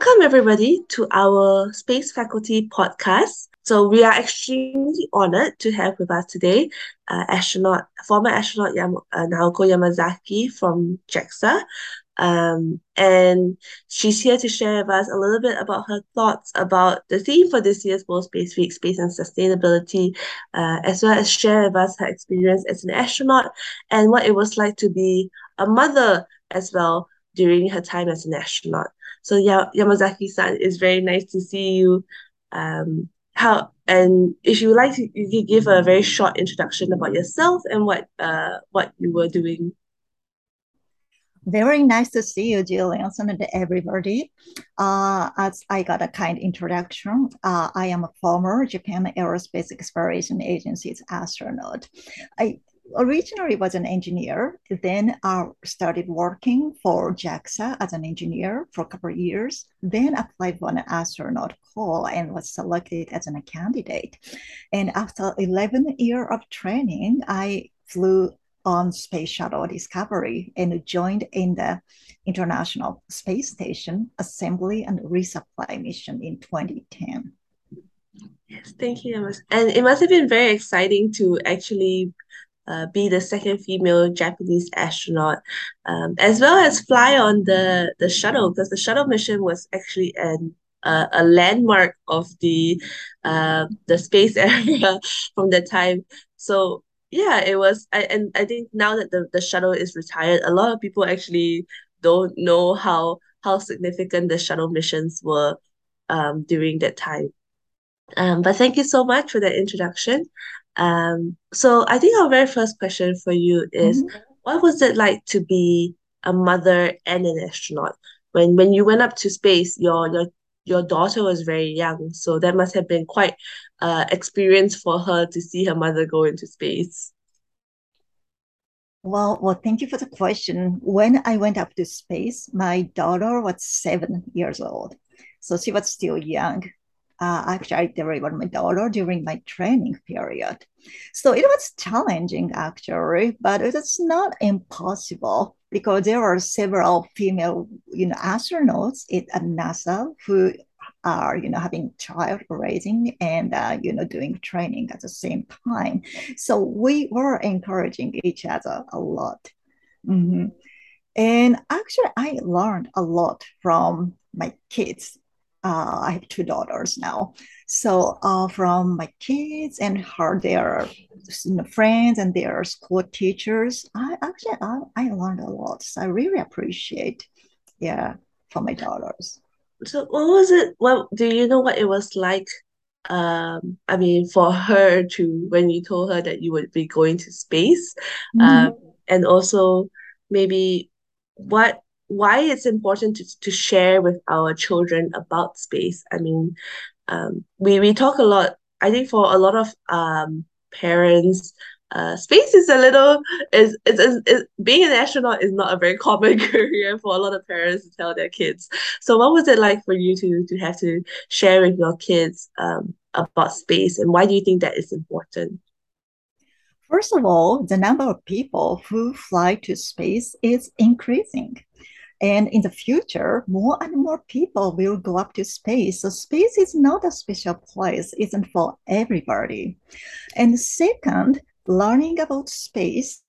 Welcome, everybody, to our Space Faculty podcast. So, we are extremely honored to have with us today uh, astronaut, former astronaut Yam- uh, Naoko Yamazaki from JAXA. Um, and she's here to share with us a little bit about her thoughts about the theme for this year's World Space Week, Space and Sustainability, uh, as well as share with us her experience as an astronaut and what it was like to be a mother as well during her time as an astronaut. So yeah, Yamazaki-san, it's very nice to see you. Um, how and if you would like to, you could give a very short introduction about yourself and what uh what you were doing. Very nice to see you, Jillian, and everybody. Uh, as I got a kind introduction, uh, I am a former Japan Aerospace Exploration Agency's astronaut. I originally was an engineer, then I started working for JAXA as an engineer for a couple of years, then applied for an astronaut call and was selected as a candidate. And after 11 years of training, I flew on Space Shuttle Discovery and joined in the International Space Station Assembly and Resupply mission in 2010. Yes, thank you, And it must have been very exciting to actually uh, be the second female Japanese astronaut, um, as well as fly on the, the shuttle, because the shuttle mission was actually an uh, a landmark of the uh, the space area from that time. So yeah, it was. I and I think now that the, the shuttle is retired, a lot of people actually don't know how how significant the shuttle missions were um, during that time. Um, but thank you so much for that introduction. Um, so I think our very first question for you is mm-hmm. what was it like to be a mother and an astronaut? When when you went up to space, your your your daughter was very young, so that must have been quite uh experience for her to see her mother go into space. Well, well, thank you for the question. When I went up to space, my daughter was seven years old, so she was still young uh, actually I delivered my daughter during my training period. So it was challenging actually, but it is not impossible because there are several female, you know, astronauts at NASA who are you know having child raising and uh, you know doing training at the same time so we were encouraging each other a lot mm-hmm. and actually i learned a lot from my kids uh, I have two daughters now. So uh, from my kids and her, their you know, friends and their school teachers, I actually I, I learned a lot. So I really appreciate, yeah, for my daughters. So what was it? Well, do you know what it was like? Um, I mean, for her to when you told her that you would be going to space, mm-hmm. um, and also maybe what why it's important to, to share with our children about space. I mean, um, we, we talk a lot, I think for a lot of um, parents, uh, space is a little is, is, is, is being an astronaut is not a very common career for a lot of parents to tell their kids. So what was it like for you to to have to share with your kids um, about space and why do you think that is important? First of all, the number of people who fly to space is increasing. And in the future, more and more people will go up to space. So space is not a special place, isn't for everybody. And second, learning about space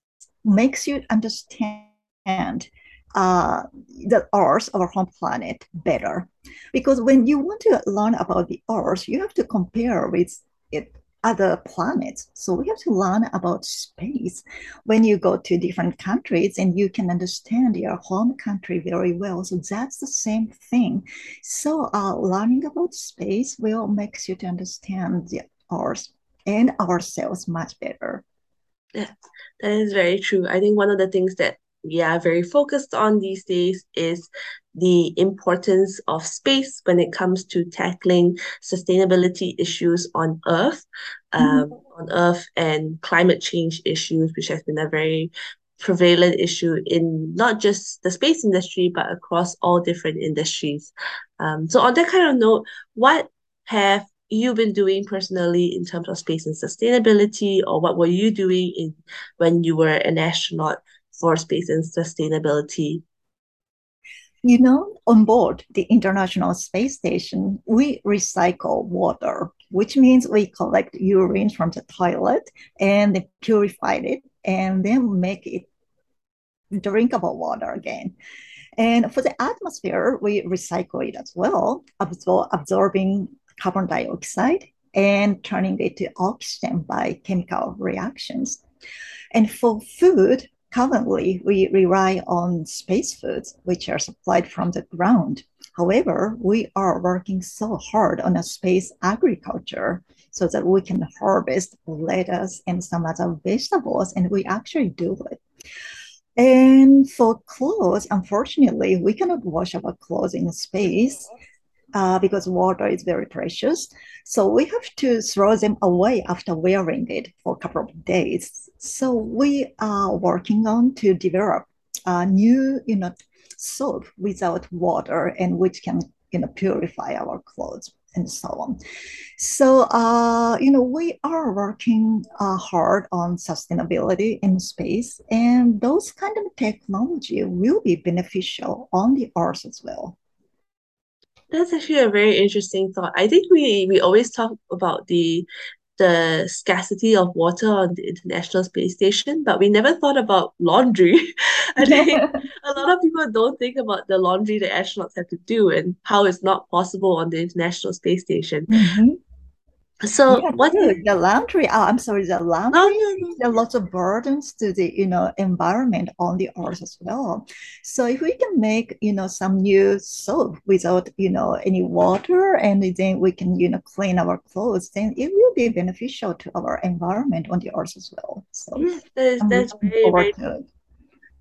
makes you understand uh, the Earth, our home planet, better. Because when you want to learn about the Earth, you have to compare with it other planets. So we have to learn about space when you go to different countries and you can understand your home country very well. So that's the same thing. So uh, learning about space will makes you to understand the Earth and ourselves much better. Yeah, that is very true. I think one of the things that we are very focused on these days is the importance of space when it comes to tackling sustainability issues on Earth, um, mm-hmm. on Earth and climate change issues, which has been a very prevalent issue in not just the space industry but across all different industries. Um, so on that kind of note, what have you been doing personally in terms of space and sustainability, or what were you doing in when you were an astronaut for space and sustainability? You know, on board the International Space Station, we recycle water, which means we collect urine from the toilet and purify it and then make it drinkable water again. And for the atmosphere, we recycle it as well, absor- absorbing carbon dioxide and turning it to oxygen by chemical reactions. And for food, currently we rely on space foods, which are supplied from the ground. However, we are working so hard on a space agriculture so that we can harvest lettuce and some other vegetables, and we actually do it. And for clothes, unfortunately, we cannot wash our clothes in space uh, because water is very precious. So we have to throw them away after wearing it for a couple of days. So we are working on to develop a new, you know, soap without water and which can, you know, purify our clothes and so on. So, uh, you know, we are working uh, hard on sustainability in space, and those kind of technology will be beneficial on the Earth as well. That's actually a very interesting thought. I think we we always talk about the the scarcity of water on the International Space Station, but we never thought about laundry. I think a lot of people don't think about the laundry that astronauts have to do and how it's not possible on the International Space Station. Mhm. So Yeah, what. The laundry, oh, I'm sorry, the oh, no laundry, no no there are lots of burdens to the, you know, environment on the earth as well. So if we can make, you know, some new soap without, you know, any water, and then we can, you know, clean our clothes, then it will be beneficial to our environment on the earth as well. So yes that is that's very very.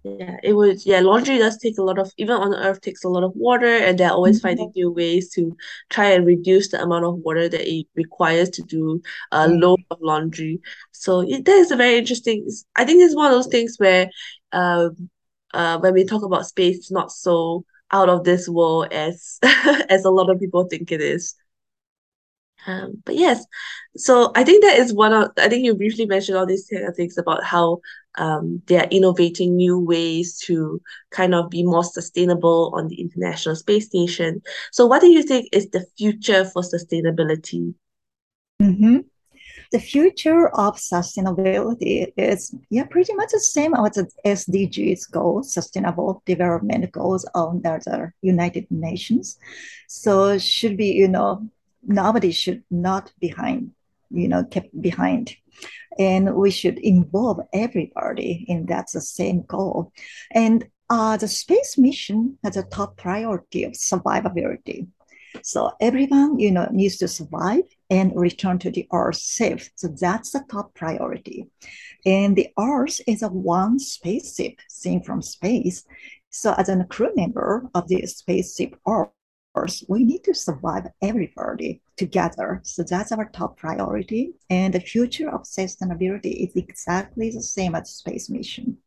Yeah, it would. Yeah, laundry does take a lot of, even on Earth, takes a lot of water, and they're always finding Mhm. new ways to try and reduce the amount of water that it requires to do a Yeah. load of laundry. So it, that is a very interesting. I think it's one of those things where, um, uh, when we talk about space, it's not so out of this world as as a lot of people think it is. Um, but yes, so I think that is one of, I think you briefly mentioned all these things about how um, they are innovating new ways to kind of be more sustainable on the International Space Station. So what do you think is the future for sustainability? Mhm. The future of sustainability is yeah pretty much the same as the SDGs goals, Sustainable Development Goals under the United Nations. So should be you know nobody should not behind you know kept behind, and we should involve everybody in that's the same goal. And uh, the space mission has a top priority of survivability. So everyone, you know, needs to survive and return to the Earth safe. So that's the top priority. And the Earth is a one spaceship seen from space. So as a crew member of the spaceship Earth, we need to survive everybody together. So that's our top priority. And the future of sustainability is exactly the same as space mission.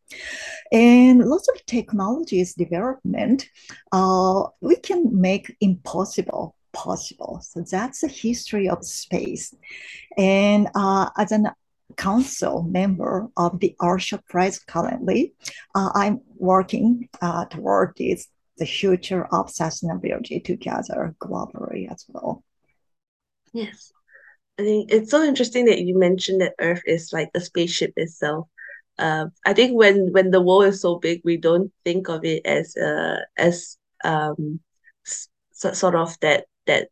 And lots of technologies development, uh, we can make impossible possible. So that's the history of space. And uh, as an council member of the Earthshot Prize currently, uh, I'm working uh, toward this, the future of sustainability together globally as well. Yes. I think it's so interesting that you mentioned that Earth is like a spaceship itself. Um, I think when when the world is so big, we don't think of it as uh as um so, sort of that that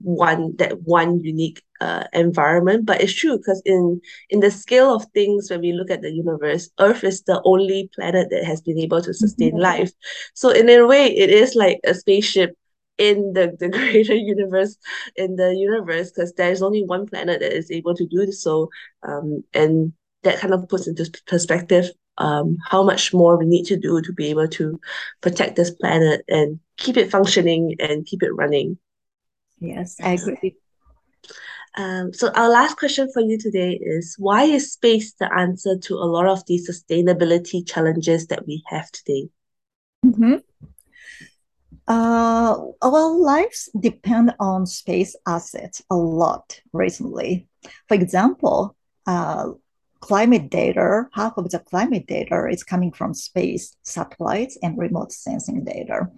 one that one unique uh environment. But it's true because in in the scale of things, when we look at the universe, Earth is the only planet that has been able to sustain Mhm. life. So in a way, it is like a spaceship in the, the greater universe in the universe because there's only one planet that is able to do so um and that kind of puts into perspective um how much more we need to do to be able to protect this planet and keep it functioning and keep it running Yes, I agree. um so our last question for you today is why is space the answer to a lot of these sustainability challenges that we have today Mhm. Uh, our lives depend on space assets a lot recently. For example, uh, climate data, half of the climate data is coming from space, satellites, and remote sensing data.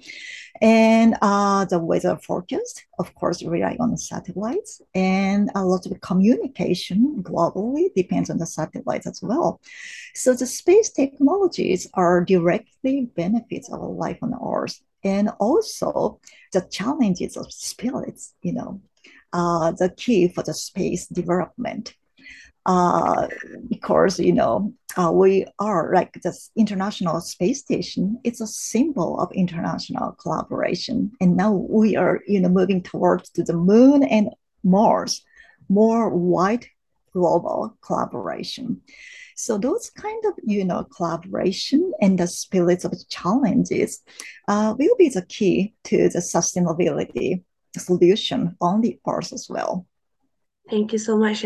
And uh, the weather forecast, of course, rely on satellites, and a lot of communication globally depends on the satellites as well. So the space technologies are directly benefits our life on Earth, and also the challenges of spirits, you know, uh, the key for the space development uh, because you know uh, we are like this international space station. It's a symbol of international collaboration. And now we are you know moving towards to the moon and mars more wide global collaboration. So those kind of you know collaboration and the spirits of challenges uh, will be the key to the sustainability solution on the earth as well. Thank you so much,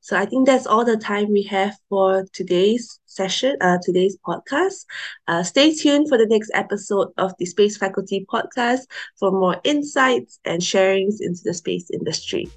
So I think that's all the time we have for today's session, uh, today's podcast. Uh, stay tuned for the next episode of the Space Faculty podcast for more insights and sharings into the space industry.